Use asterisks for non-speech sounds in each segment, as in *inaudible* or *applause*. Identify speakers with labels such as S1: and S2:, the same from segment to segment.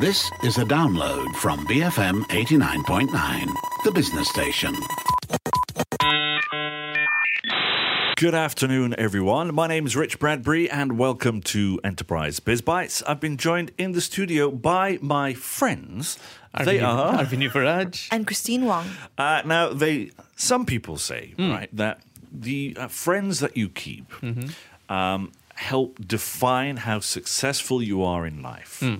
S1: This is a download from BFM 89.9, the business station.
S2: Good afternoon, everyone. My name is Rich Bradbury, and welcome to Enterprise Biz Bites. I've been joined in the studio by my friends. they are
S3: Arvind Yuvaraj.
S4: and Christine Wong.
S2: uh, now. They some people say right that the uh, friends that you keep um, help define how successful you are in life. I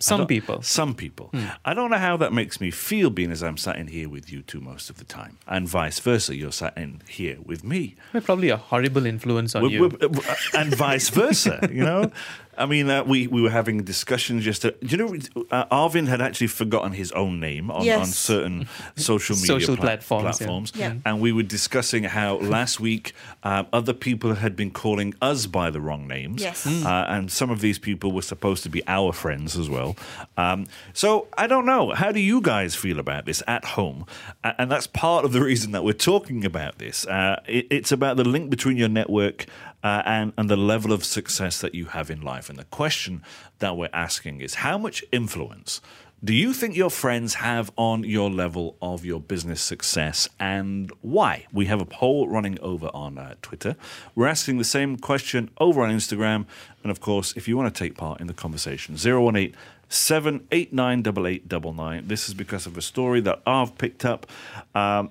S3: Some people.
S2: Some people. I don't know how that makes me feel being as I'm sat in here with you two most of the time. And vice versa, you're sat in here with me.
S3: We're probably a horrible influence on
S2: We're-
S3: you.
S2: we're- uh, and vice versa, you know? *laughs* I mean, uh, we, we were having discussions just. To, do you know, uh, Arvin had actually forgotten his own name on,
S4: Yes.
S2: on certain *laughs* social media
S3: Social
S2: pla-
S3: platforms,
S2: platforms.
S4: Yeah.
S2: And we were discussing how last week um, other people had been calling us by the wrong names.
S4: Yes.
S2: Uh, and some of these people were supposed to be our friends as well. Um, so I don't know. How do you guys feel about this at home? And that's part of the reason that we're talking about this. Uh, it, it's about the link between your network uh, and, and the level of success that you have in life. And the question that we're asking is how much influence do you think your friends have on your level of your business success and why? We have a poll running over on uh, Twitter. We're asking the same question over on Instagram. And of course, if you want to take part in the conversation, 018 789 8899. This is because of a story that I've picked up. Um,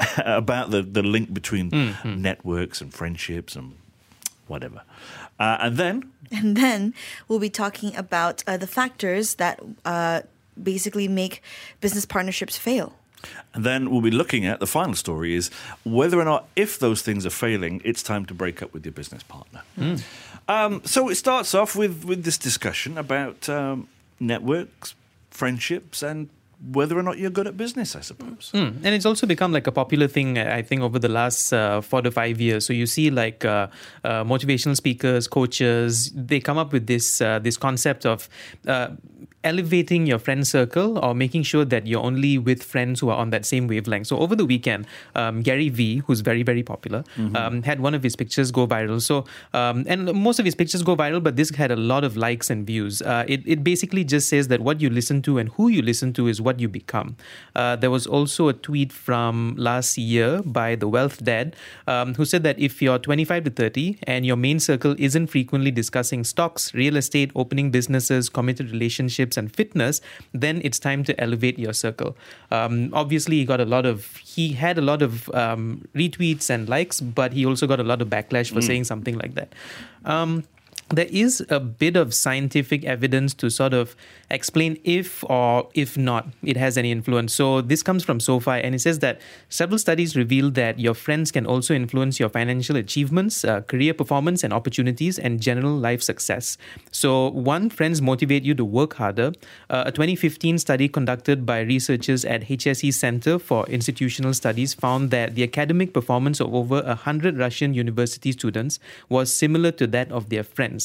S2: *laughs* about the, the link between networks and friendships and whatever. Uh, and then
S4: And then we'll be talking about uh, the factors that uh, basically make business partnerships fail.
S2: And then we'll be looking at the final story is whether or not, if those things are failing, it's time to break up with your business partner. Um, so it starts off with, with this discussion about um, networks, friendships, and whether or not you're good at business, I suppose.
S3: Mm. And it's also become like a popular thing, I think, over the last uh, four to five years. So you see, like uh, uh, motivational speakers, coaches, they come up with this uh, this concept of uh, elevating your friend circle or making sure that you're only with friends who are on that same wavelength. So over the weekend, um, Gary Vee, who's very very popular, um, had one of his pictures go viral. So um, and most of his pictures go viral, but this had a lot of likes and views. Uh, it it basically just says that what you listen to and who you listen to is what you become. Uh, there was also a tweet from last year by the Wealth Dad um, who said that if you're 25 to 30 and your main circle isn't frequently discussing stocks, real estate, opening businesses, committed relationships, and fitness, then it's time to elevate your circle. Um, obviously, he got a lot of he had a lot of um, retweets and likes, but he also got a lot of backlash for saying something like that. Um, there is a bit of scientific evidence to sort of explain if or if not it has any influence. So this comes from SOFI and it says that several studies reveal that your friends can also influence your financial achievements, uh, career performance and opportunities and general life success. So one, friends motivate you to work harder. Uh, a 2015 study conducted by researchers at HSE Center for Institutional Studies found that the academic performance of over 100 Russian university students was similar to that of their friends.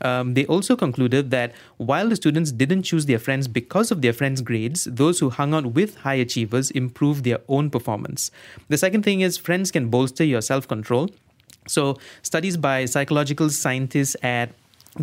S3: Um, they also concluded that while the students didn't choose their friends because of their friends' grades, those who hung out with high achievers improved their own performance. The second thing is friends can bolster your self control. So, studies by psychological scientists at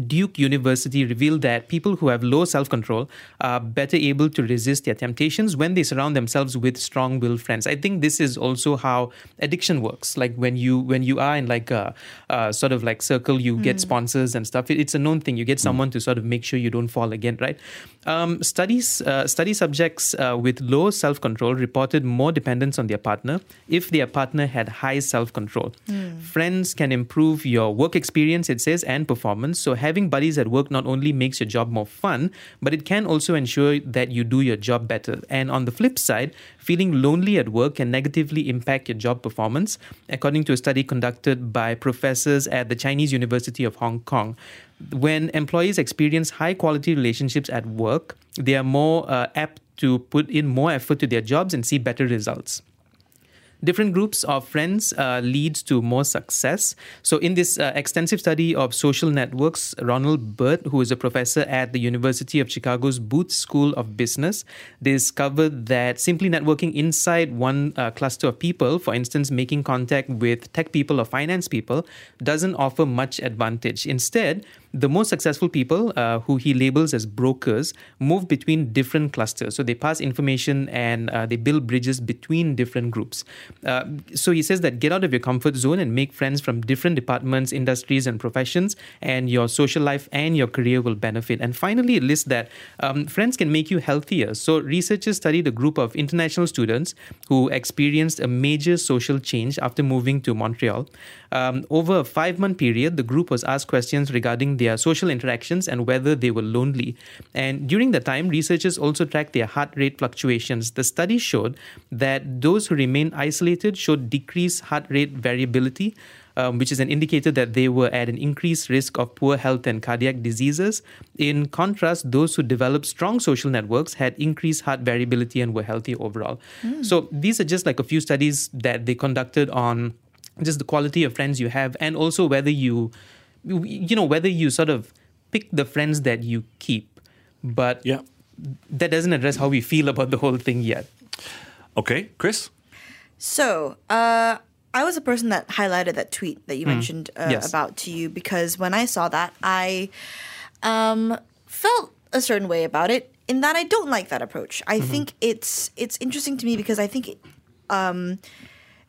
S3: Duke University revealed that people who have low self control are better able to resist their temptations when they surround themselves with strong willed friends. I think this is also how addiction works. Like when you when you are in like a, a sort of like circle, you get sponsors and stuff. It- it's a known thing. You get someone to sort of make sure you don't fall again, right? Um, studies uh, study subjects uh, with low self control reported more dependence on their partner if their partner had high self control. Friends can improve your work experience, it says, and performance. So having buddies at work not only makes your job more fun, but it can also ensure that you do your job better. And on the flip side, feeling lonely at work can negatively impact your job performance, according to a study conducted by professors at the Chinese University of Hong Kong. When employees experience high quality relationships at work, they are more uh, apt to put in more effort to their jobs and see better results. Different groups of friends uh, leads to more success. So, in this uh, extensive study of social networks, Ronald Burt, who is a professor at the University of Chicago's Booth School of Business, discovered that simply networking inside one uh, cluster of people, for instance, making contact with tech people or finance people, doesn't offer much advantage. Instead, the most successful people, uh, who he labels as brokers, move between different clusters. So they pass information and uh, they build bridges between different groups. Uh, so he says that get out of your comfort zone and make friends from different departments, industries, and professions, and your social life and your career will benefit. And finally, it lists that um, friends can make you healthier. So researchers studied a group of international students who experienced a major social change after moving to Montreal. Um, over a five month period, the group was asked questions regarding their social interactions and whether they were lonely. And during the time, researchers also tracked their heart rate fluctuations. The study showed that those who remained isolated showed decreased heart rate variability. Um, which is an indicator that they were at an increased risk of poor health and cardiac diseases. In contrast, those who developed strong social networks had increased heart variability and were healthy overall. So these are just like a few studies that they conducted on just the quality of friends you have and also whether you you know whether you sort of pick the friends that you keep but
S2: Yeah.
S3: that doesn't address how we feel about the whole thing yet
S2: Okay, Chris?
S4: So, uh, I was a person that highlighted that tweet that you mentioned uh,
S3: Yes.
S4: about to you because when I saw that, I um, felt a certain way about it. In that, I don't like that approach. I think it's it's interesting to me because I think. um,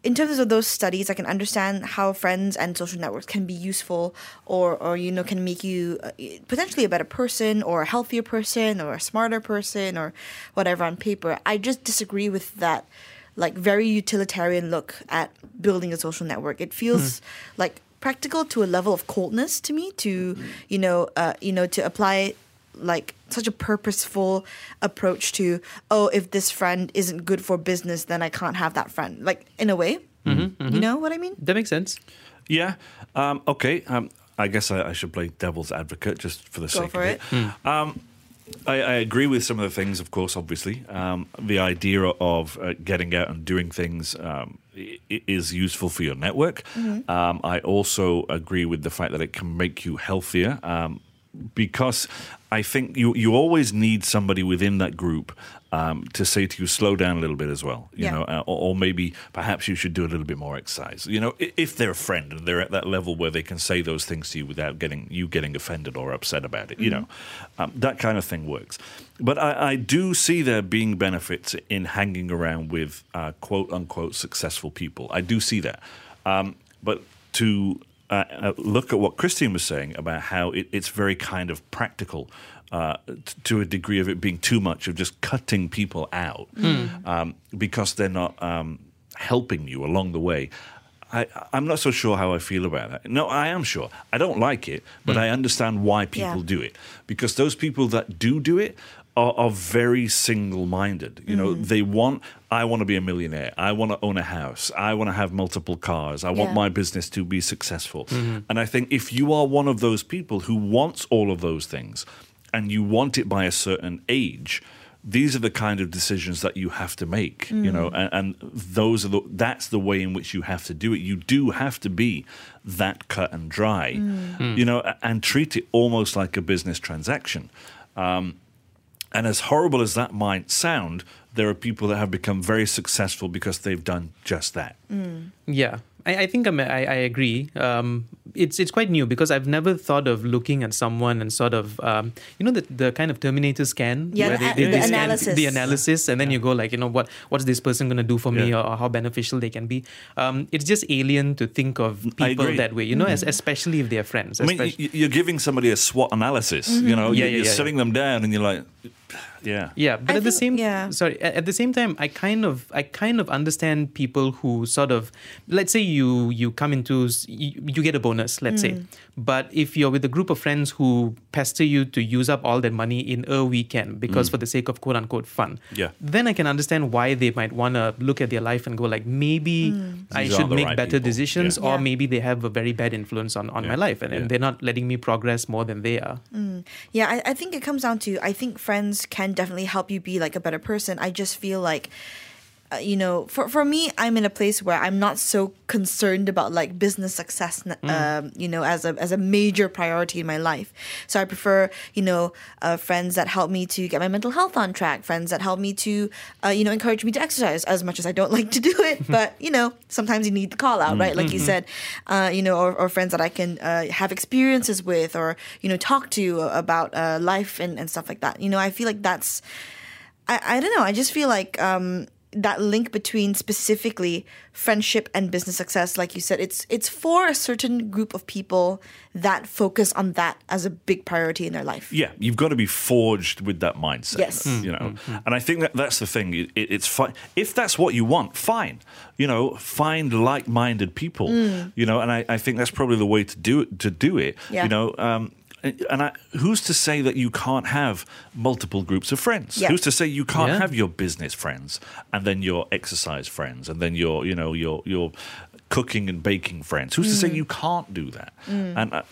S4: in terms of those studies, I can understand how friends and social networks can be useful, or or you know can make you uh, potentially a better person, or a healthier person, or a smarter person, or whatever on paper. I just disagree with that, like very utilitarian look at building a social network. It feels like practical to a level of coldness to me. To you know, uh, you know, to apply like such a purposeful approach to oh if this friend isn't good for business then i can't have that friend like in a way you know what i mean
S3: that makes sense
S2: Yeah. Um, okay. Um, I guess I, I should play devil's advocate just for the
S4: Go
S2: sake
S4: for
S2: of
S4: it.
S2: it. Um, I, I agree with some of the things, of course, obviously. Um, the idea of uh, getting out and doing things um, i- i- is useful for your network. Um, I also agree with the fact that it can make you healthier. Because I think you you always need somebody within that group um, to say to you, slow down a little bit as well. You
S4: Yeah.
S2: know, uh, or, or maybe perhaps you should do a little bit more exercise. You know, if they're a friend and they're at that level where they can say those things to you without getting you getting offended or upset about it. You know, um, that kind of thing works. But I, I do see there being benefits in hanging around with uh, quote unquote successful people. I do see that. Um, but to uh, uh, look at what Christine was saying about how it, it's very kind of practical uh, t- to a degree of it being too much of just cutting people out um, because they're not um, helping you along the way. I, I'm not so sure how I feel about that. No, I am sure. I don't like it, but I understand why people
S4: Yeah.
S2: do it. Because those people that do do it are, are very single minded. You know, mm-hmm. they want, I want to be a millionaire. I want to own a house. I want to have multiple cars. I want my business to be successful. Mm-hmm. And I think if you are one of those people who wants all of those things and you want it by a certain age, these are the kind of decisions that you have to make, you mm. know, and, and those are the that's the way in which you have to do it. You do have to be that cut and dry, mm. you know, and treat it almost like a business transaction. Um, and as horrible as that might sound, there are people that have become very successful because they've done just that.
S3: Yeah, I, I think I'm, I, I agree. Um, it's it's quite new because I've never thought of looking at someone and sort of um, you know the the kind of Terminator scan
S4: Yeah,
S3: where
S4: the-
S3: they, they,
S4: the
S3: they scan
S4: analysis.
S3: the analysis and then you go like you know what what's this person going to do for me
S2: Yeah.
S3: or, or how beneficial they can be. Um, it's just alien to think of people that way, you know, as, especially if they're friends.
S2: I mean,
S3: especially-
S2: you're giving somebody a SWOT analysis. You know,
S3: Yeah,
S2: you're,
S3: yeah,
S2: you're
S3: yeah,
S2: sitting them down, and you're like, yeah,
S3: Yeah, but
S4: I
S3: at the same
S4: yeah.
S3: sorry, at, at the same time, I kind of I kind of understand people who sort of let's say you you come into you, you get a bonus, let's say, mm. but if you're with a group of friends who pester you to use up all that money in a weekend because for the sake of quote unquote fun,
S2: Yeah.
S3: then I can understand why they might want to look at their life and go like maybe mm.
S2: I
S3: should make
S2: right
S3: better
S2: people.
S3: decisions,
S2: Yeah.
S3: or
S4: Yeah.
S3: maybe they have a very bad influence on on
S2: Yeah.
S3: my life, and,
S2: Yeah.
S3: and they're not letting me progress more than they are. Mm.
S4: Yeah, I, I think it comes down to I think friends can definitely help you be like a better person. I just feel like uh, you know, for for me, I'm in a place where I'm not so concerned about like business success,
S3: Mm.
S4: um, you know, as a as a major priority in my life. So I prefer, you know, uh, friends that help me to get my mental health on track, friends that help me to, uh, you know, encourage me to exercise as much as I don't *laughs* like to do it, *laughs* but you know, sometimes you need the call out, right? Like you said, uh, you know, or, or friends that I can uh, have experiences with, or you know, talk to about uh, life and and stuff like that. You know, I feel like that's. I, I don't know. I just feel like um, that link between specifically friendship and business success, like you said, it's it's for a certain group of people that focus on that as a big priority in their life.
S2: Yeah, you've got to be forged with that mindset.
S4: Yes. Mm.
S2: you know, and I think that that's the thing. It, it- it's fine if that's what you want. Fine, you know, find like-minded people.
S4: Mm.
S2: You know, and I, I think that's probably the way to do it. To do it,
S4: Yeah.
S2: you know. Um, and I, who's to say that you can't have multiple groups of friends?
S4: Yeah.
S2: Who's to say you can't
S3: Yeah.
S2: have your business friends and then your exercise friends and then your, you know, your your cooking and baking friends? Who's to say mm. you can't do that? Mm. And uh,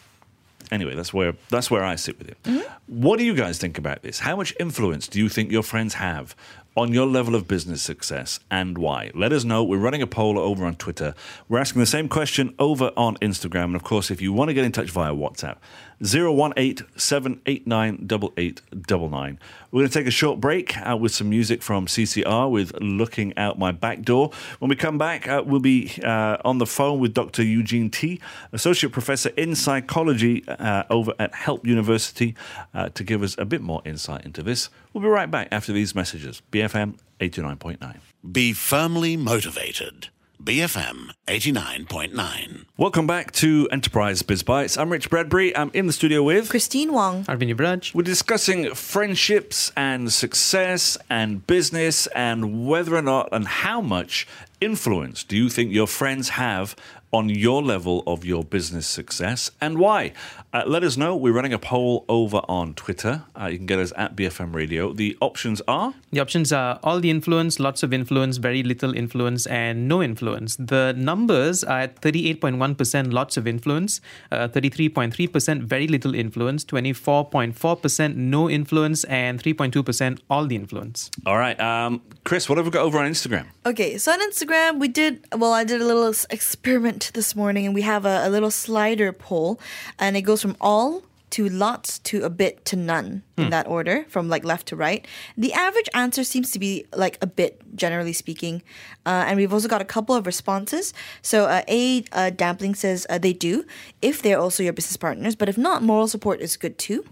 S2: anyway, that's where that's where I sit with it. Mm-hmm. What do you guys think about this? How much influence do you think your friends have on your level of business success and why? Let us know. We're running a poll over on Twitter. We're asking the same question over on Instagram. And of course, if you want to get in touch via WhatsApp, 018 789 8899. We're going to take a short break uh, with some music from CCR with Looking Out My Back Door. When we come back, uh, we'll be uh, on the phone with Dr. Eugene Tee, Associate Professor in Psychology uh, over at Help University, uh, to give us a bit more insight into this. We'll be right back after these messages. BFM 89.9.
S1: Be firmly motivated. BFM 89.9.
S2: Welcome back to Enterprise Biz Bites. I'm Rich Bradbury. I'm in the studio with.
S4: Christine Wong.
S3: Arvind Yuvaraj.
S2: We're discussing friendships and success and business and whether or not and how much influence do you think your friends have on your level of your business success and why? Uh, let us know. We're running a poll over on Twitter. Uh, you can get us at BFM Radio. The options are
S3: The options are all the influence, lots of influence, very little influence, and no influence. The numbers are at 38.1% lots of influence, uh, 33.3% very little influence, 24.4% no influence, and 3.2% all the influence.
S2: all right. Um, Chris, what have we got over on Instagram?
S4: Okay, so on Instagram, we did, well, I did a little s- this morning and we have a, a little slider poll and it goes from all to lots to a bit to none in that order from like left to right. The average answer seems to be like a bit, generally speaking. Uh, and we've also got a couple of responses. So uh, A uh, Dampling says uh, they do if they're also your business partners, but if not, moral support is good too.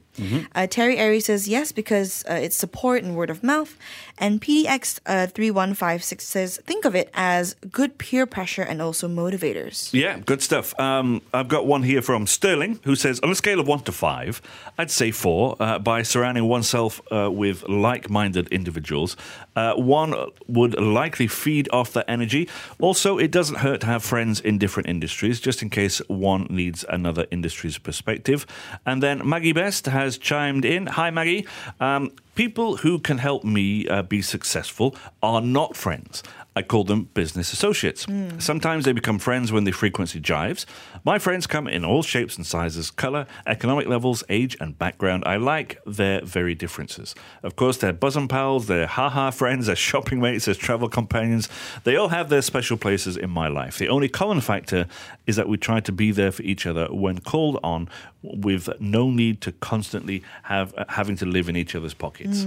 S4: Uh, Terry Airy says yes because uh, it's support and word of mouth. And PDX uh, 3156 says think of it as good peer pressure and also motivators.
S2: Yeah, good stuff. Um, I've got one here from Sterling who says, on a scale of one to five, I'd say four. Uh, by surrounding oneself uh, with like minded individuals, uh, one would likely feed off that energy. Also, it doesn't hurt to have friends in different industries, just in case one needs another industry's perspective. And then Maggie Best has chimed in. Hi, Maggie. Um, people who can help me uh, be successful are not friends. I call them business associates. Sometimes they become friends when the frequency jives. My friends come in all shapes and sizes, color, economic levels, age, and background. I like their very differences. Of course, they're bosom pals, they're haha friends, they're *laughs* shopping mates, they're travel companions. They all have their special places in my life. The only common factor is that we try to be there for each other when called on, with no need to constantly have uh, having to live in each other's pockets.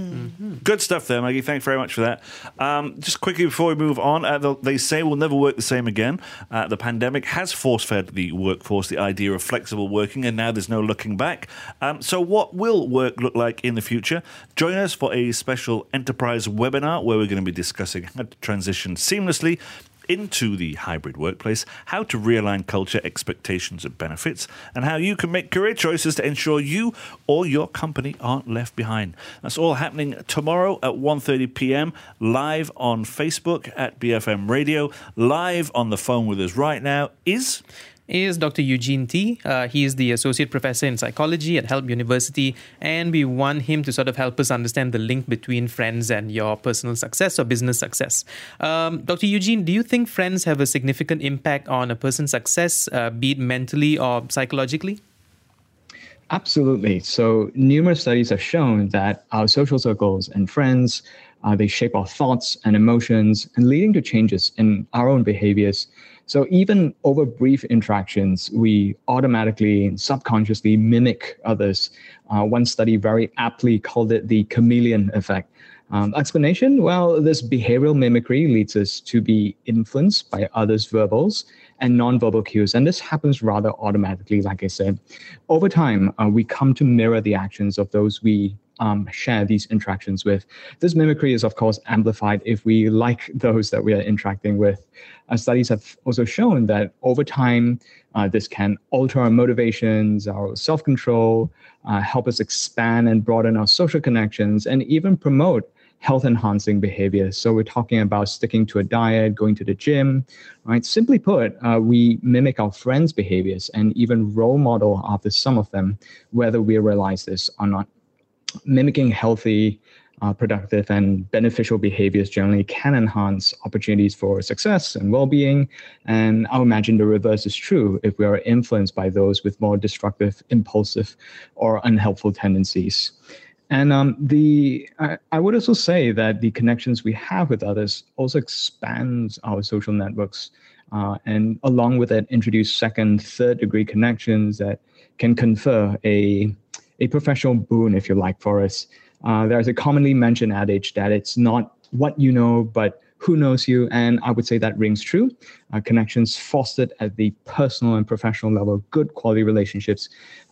S2: Good stuff there, Maggie. Thanks very much for that. Um, just quickly before we move on, uh, they'll- they say we'll never work the same again. Uh, the pandemic has force fed the workforce the idea of flexible working, and now there's no looking back. Um, so, what will work look like in the future? Join us for a special enterprise webinar where we're going to be discussing how to transition seamlessly into the hybrid workplace, how to realign culture, expectations, and benefits, and how you can make career choices to ensure you or your company aren't left behind. That's all happening tomorrow at 1:30 p.m. live on Facebook at BFM Radio. Live on the phone with us right now is
S3: is Dr. Eugene Tee. Uh, he is the associate professor in psychology at Help University, and we want him to sort of help us understand the link between friends and your personal success or business success. Um, Dr. Eugene, do you think friends have a significant impact on a person's success, uh, be it mentally or psychologically?
S5: Absolutely. So, numerous studies have shown that our social circles and friends Uh, they shape our thoughts and emotions and leading to changes in our own behaviors. So even over brief interactions, we automatically and subconsciously mimic others. Uh, one study very aptly called it the chameleon effect. Um, explanation? Well, this behavioral mimicry leads us to be influenced by others' verbals and nonverbal cues. And this happens rather automatically, like I said. Over time, uh, we come to mirror the actions of those we um, share these interactions with. This mimicry is, of course, amplified if we like those that we are interacting with. Uh, studies have also shown that over time, uh, this can alter our motivations, our self control, uh, help us expand and broaden our social connections, and even promote health enhancing behaviors. So we're talking about sticking to a diet, going to the gym, right? Simply put, uh, we mimic our friends' behaviors and even role model after some of them, whether we realize this or not. Mimicking healthy, uh, productive, and beneficial behaviors generally can enhance opportunities for success and well being. And I imagine the reverse is true if we are influenced by those with more destructive, impulsive, or unhelpful tendencies. And um, the I, I, would also say that the connections we have with others also expands our social networks, uh, and along with it, introduce second, third degree connections that can confer a a professional boon, if you like, for us. Uh, there's a commonly mentioned adage that it's not what you know, but who knows you. And I would say that rings true. Uh, connections fostered at the personal and professional level, good quality relationships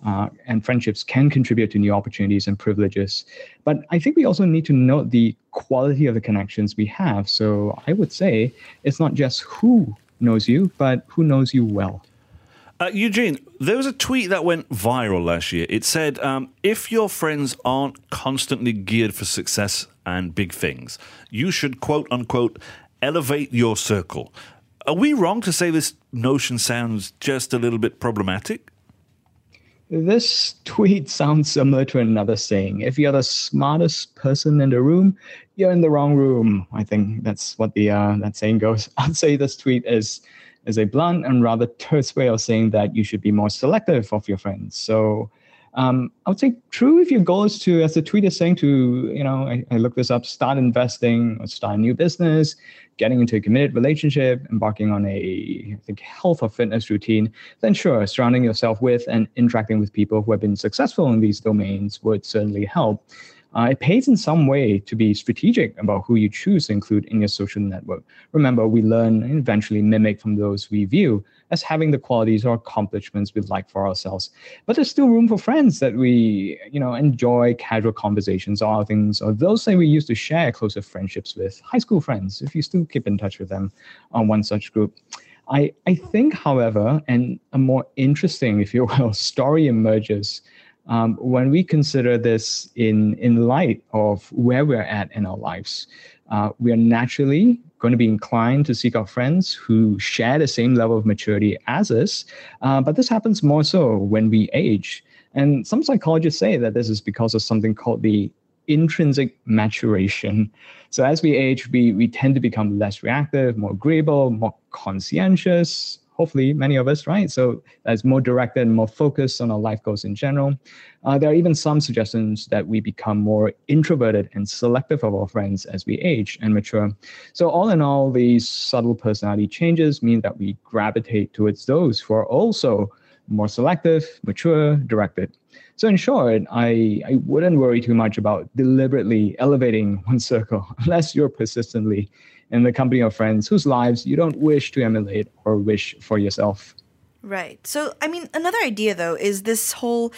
S5: uh, and friendships can contribute to new opportunities and privileges. But I think we also need to note the quality of the connections we have. So I would say it's not just who knows you, but who knows you well.
S2: Uh, Eugene, there was a tweet that went viral last year. It said, um, if your friends aren't constantly geared for success and big things, you should quote unquote elevate your circle. Are we wrong to say this notion sounds just a little bit problematic?
S5: This tweet sounds similar to another saying. If you're the smartest person in the room, you're in the wrong room. I think that's what the uh, that saying goes. *laughs* I'd say this tweet is is a blunt and rather terse way of saying that you should be more selective of your friends. So um, I would say true if your goal is to, as the tweet is saying, to, you know, I, I look this up, start investing or start a new business, getting into a committed relationship, embarking on a, I think, health or fitness routine, then sure, surrounding yourself with and interacting with people who have been successful in these domains would certainly help uh, it pays in some way to be strategic about who you choose to include in your social network. Remember, we learn and eventually mimic from those we view as having the qualities or accomplishments we'd like for ourselves. But there's still room for friends that we, you know, enjoy casual conversations or things, or those that we used to share closer friendships with, high school friends, if you still keep in touch with them on one such group. I, I think, however, and a more interesting, if you will, *laughs* story emerges um, when we consider this in, in light of where we're at in our lives, uh, we are naturally going to be inclined to seek out friends who share the same level of maturity as us. Uh, but this happens more so when we age. And some psychologists say that this is because of something called the intrinsic maturation. So as we age, we, we tend to become less reactive, more agreeable, more conscientious, hopefully many of us, right? So that's more directed and more focused on our life goals in general. Uh, there are even some suggestions that we become more introverted and selective of our friends as we age and mature. So all in all, these subtle personality changes mean that we gravitate towards those who are also more selective, mature, directed. So in short, I, I wouldn't worry too much about deliberately elevating *laughs* one circle unless you're persistently in the company of friends whose lives you don't wish to emulate or wish for yourself.
S4: Right. So, I mean, another idea though is this whole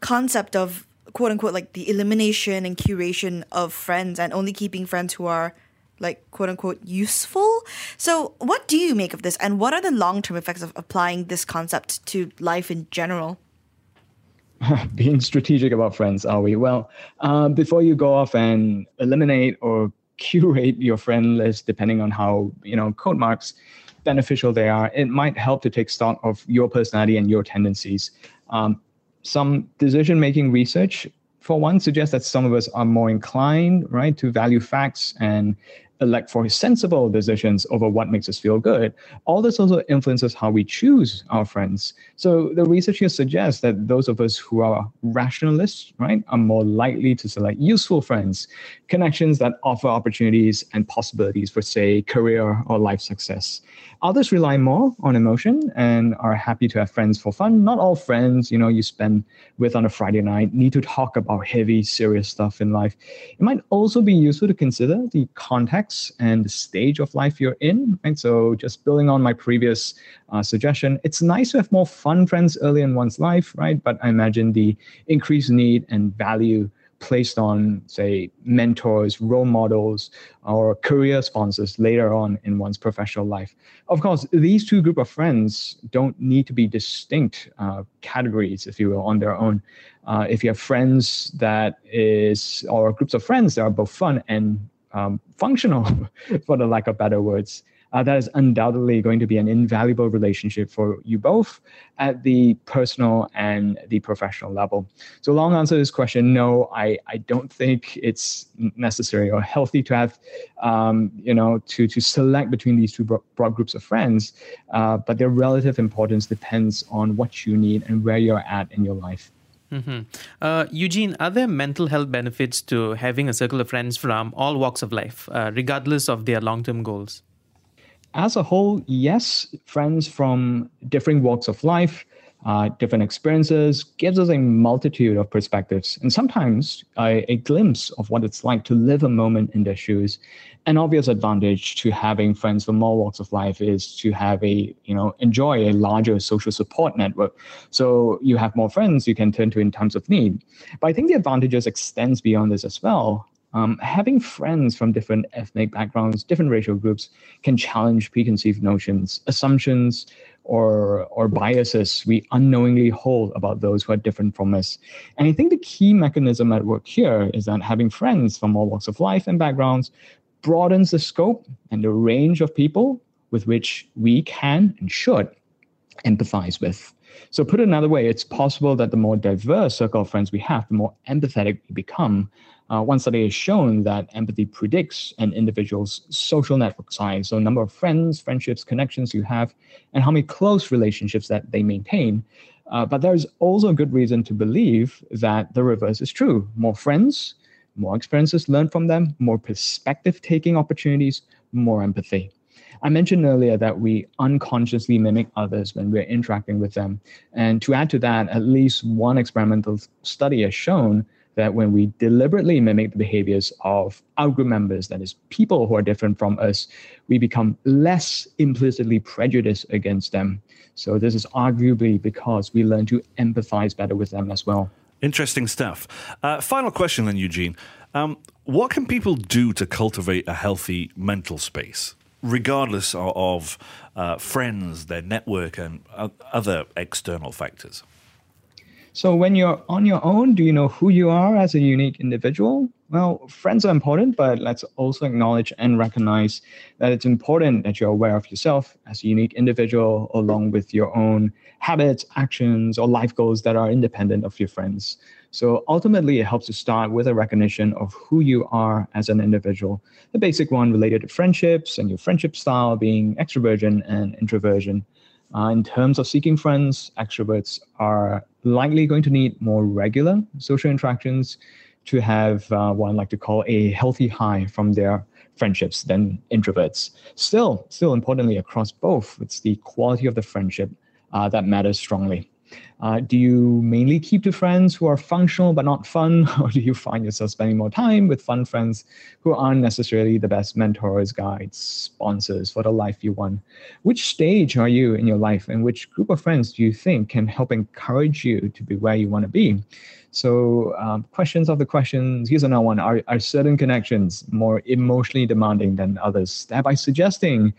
S4: concept of quote unquote like the elimination and curation of friends and only keeping friends who are like quote unquote useful. So, what do you make of this and what are the long term effects of applying this concept to life in general? *laughs*
S5: Being strategic about friends, are we? Well, um, before you go off and eliminate or curate your friend list depending on how you know code marks beneficial they are it might help to take stock of your personality and your tendencies. Um, some decision making research for one suggests that some of us are more inclined right to value facts and elect for sensible decisions over what makes us feel good. All this also influences how we choose our friends. So the research here suggests that those of us who are rationalists, right, are more likely to select useful friends, connections that offer opportunities and possibilities for, say, career or life success. Others rely more on emotion and are happy to have friends for fun. Not all friends, you know, you spend with on a Friday night need to talk about heavy, serious stuff in life. It might also be useful to consider the context and the stage of life you're in. Right. So, just building on my previous uh, suggestion, it's nice to have more fun friends early in one's life, right? But I imagine the increased need and value placed on, say, mentors, role models, or career sponsors later on in one's professional life. Of course, these two group of friends don't need to be distinct uh, categories, if you will, on their own. Uh, if you have friends that is, or groups of friends that are both fun and um, functional, *laughs* for the lack of better words, uh, that is undoubtedly going to be an invaluable relationship for you both at the personal and the professional level. So, long answer to this question: No, I, I don't think it's necessary or healthy to have, um, you know, to to select between these two broad groups of friends. Uh, but their relative importance depends on what you need and where you're at in your life.
S3: Mm-hmm. Uh, Eugene, are there mental health benefits to having a circle of friends from all walks of life, uh, regardless of their long term goals?
S5: as a whole, yes, friends from different walks of life, uh, different experiences gives us a multitude of perspectives and sometimes a, a glimpse of what it's like to live a moment in their shoes. An obvious advantage to having friends from all walks of life is to have a, you know, enjoy a larger social support network. So you have more friends you can turn to in times of need. But I think the advantages extends beyond this as well. Um, having friends from different ethnic backgrounds, different racial groups can challenge preconceived notions, assumptions, or or biases we unknowingly hold about those who are different from us. And I think the key mechanism at work here is that having friends from all walks of life and backgrounds broadens the scope and the range of people with which we can and should empathize with. So, put another way, it's possible that the more diverse circle of friends we have, the more empathetic we become, uh, one study has shown that empathy predicts an individual's social network size, so number of friends, friendships, connections you have, and how many close relationships that they maintain. Uh, but there's also good reason to believe that the reverse is true. More friends, more experiences learned from them, more perspective taking opportunities, more empathy. I mentioned earlier that we unconsciously mimic others when we're interacting with them. And to add to that, at least one experimental study has shown that when we deliberately mimic the behaviors of our group members, that is, people who are different from us, we become less implicitly prejudiced against them. So, this is arguably because we learn to empathize better with them as well.
S2: Interesting stuff. Uh, final question then, Eugene. Um, what can people do to cultivate a healthy mental space, regardless of, uh, friends, their network, and uh, other external factors?
S5: So when you're on your own, do you know who you are as a unique individual? Well, friends are important, but let's also acknowledge and recognize that it's important that you're aware of yourself as a unique individual, along with your own habits, actions, or life goals that are independent of your friends. So ultimately, it helps to start with a recognition of who you are as an individual. The basic one related to friendships and your friendship style being extroversion and introversion. Uh, in terms of seeking friends, extroverts are likely going to need more regular social interactions to have uh, what I like to call a healthy high from their friendships than introverts. Still, still importantly across both, it's the quality of the friendship uh, that matters strongly. Uh, do you mainly keep to friends who are functional but not fun, *laughs* or do you find yourself spending more time with fun friends who aren't necessarily the best mentors, guides, sponsors for the life you want? Which stage are you in your life, and which group of friends do you think can help encourage you to be where you want to be? So, um, questions of the questions. Here's another one: Are, are certain connections more emotionally demanding than others? Thereby suggesting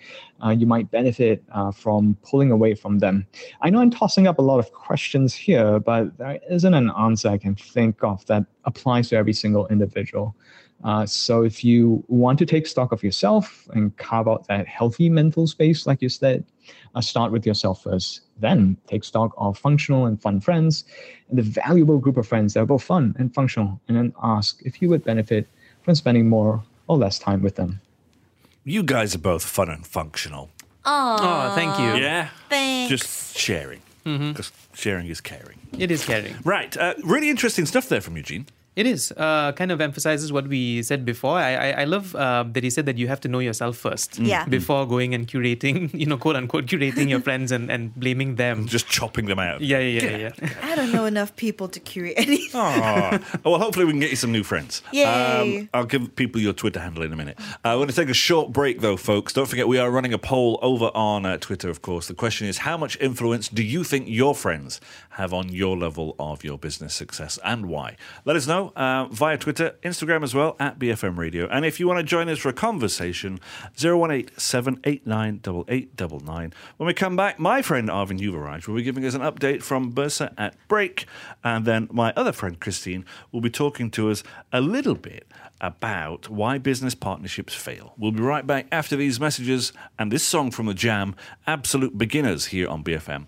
S5: uh, you might benefit uh, from pulling away from them. I know I'm tossing up a lot of questions here, but there isn't an answer I can think of that applies to every single individual. Uh, so if you want to take stock of yourself and carve out that healthy mental space, like you said, uh, start with yourself first. Then take stock of functional and fun friends and the valuable group of friends that are both fun and functional, and then ask if you would benefit from spending more or less time with them.
S2: you guys are both fun and functional.
S3: Oh, thank you.
S2: Yeah?
S4: Thanks.
S2: Just sharing. Because sharing is caring.
S3: It is caring.
S2: Right. Uh, really interesting stuff there from Eugene.
S3: It is. Uh, kind of emphasizes what we said before. I, I, I love uh, that he said that you have to know yourself first.
S4: Yeah.
S3: Before going and curating, *laughs* you know, quote unquote, curating your friends and, and blaming them.
S2: Just chopping them out.
S3: Yeah, yeah, yeah, yeah.
S4: I don't know enough people to curate anything.
S2: Aw. well, hopefully we can get you some new friends. Um,
S4: Yay.
S2: I'll give people your Twitter handle in a minute. Uh, we're going to take a short break, though, folks. Don't forget, we are running a poll over on uh, Twitter, of course. The question is how much influence do you think your friends have on your level of your business success and why? Let us know uh, via Twitter, Instagram as well, at BFM Radio. And if you want to join us for a conversation, 018 789 8899. When we come back, my friend Arvin Yuvaraj will be giving us an update from Bursa at break. And then my other friend Christine will be talking to us a little bit about why business partnerships fail. We'll be right back after these messages and this song from the Jam, Absolute Beginners, here on BFM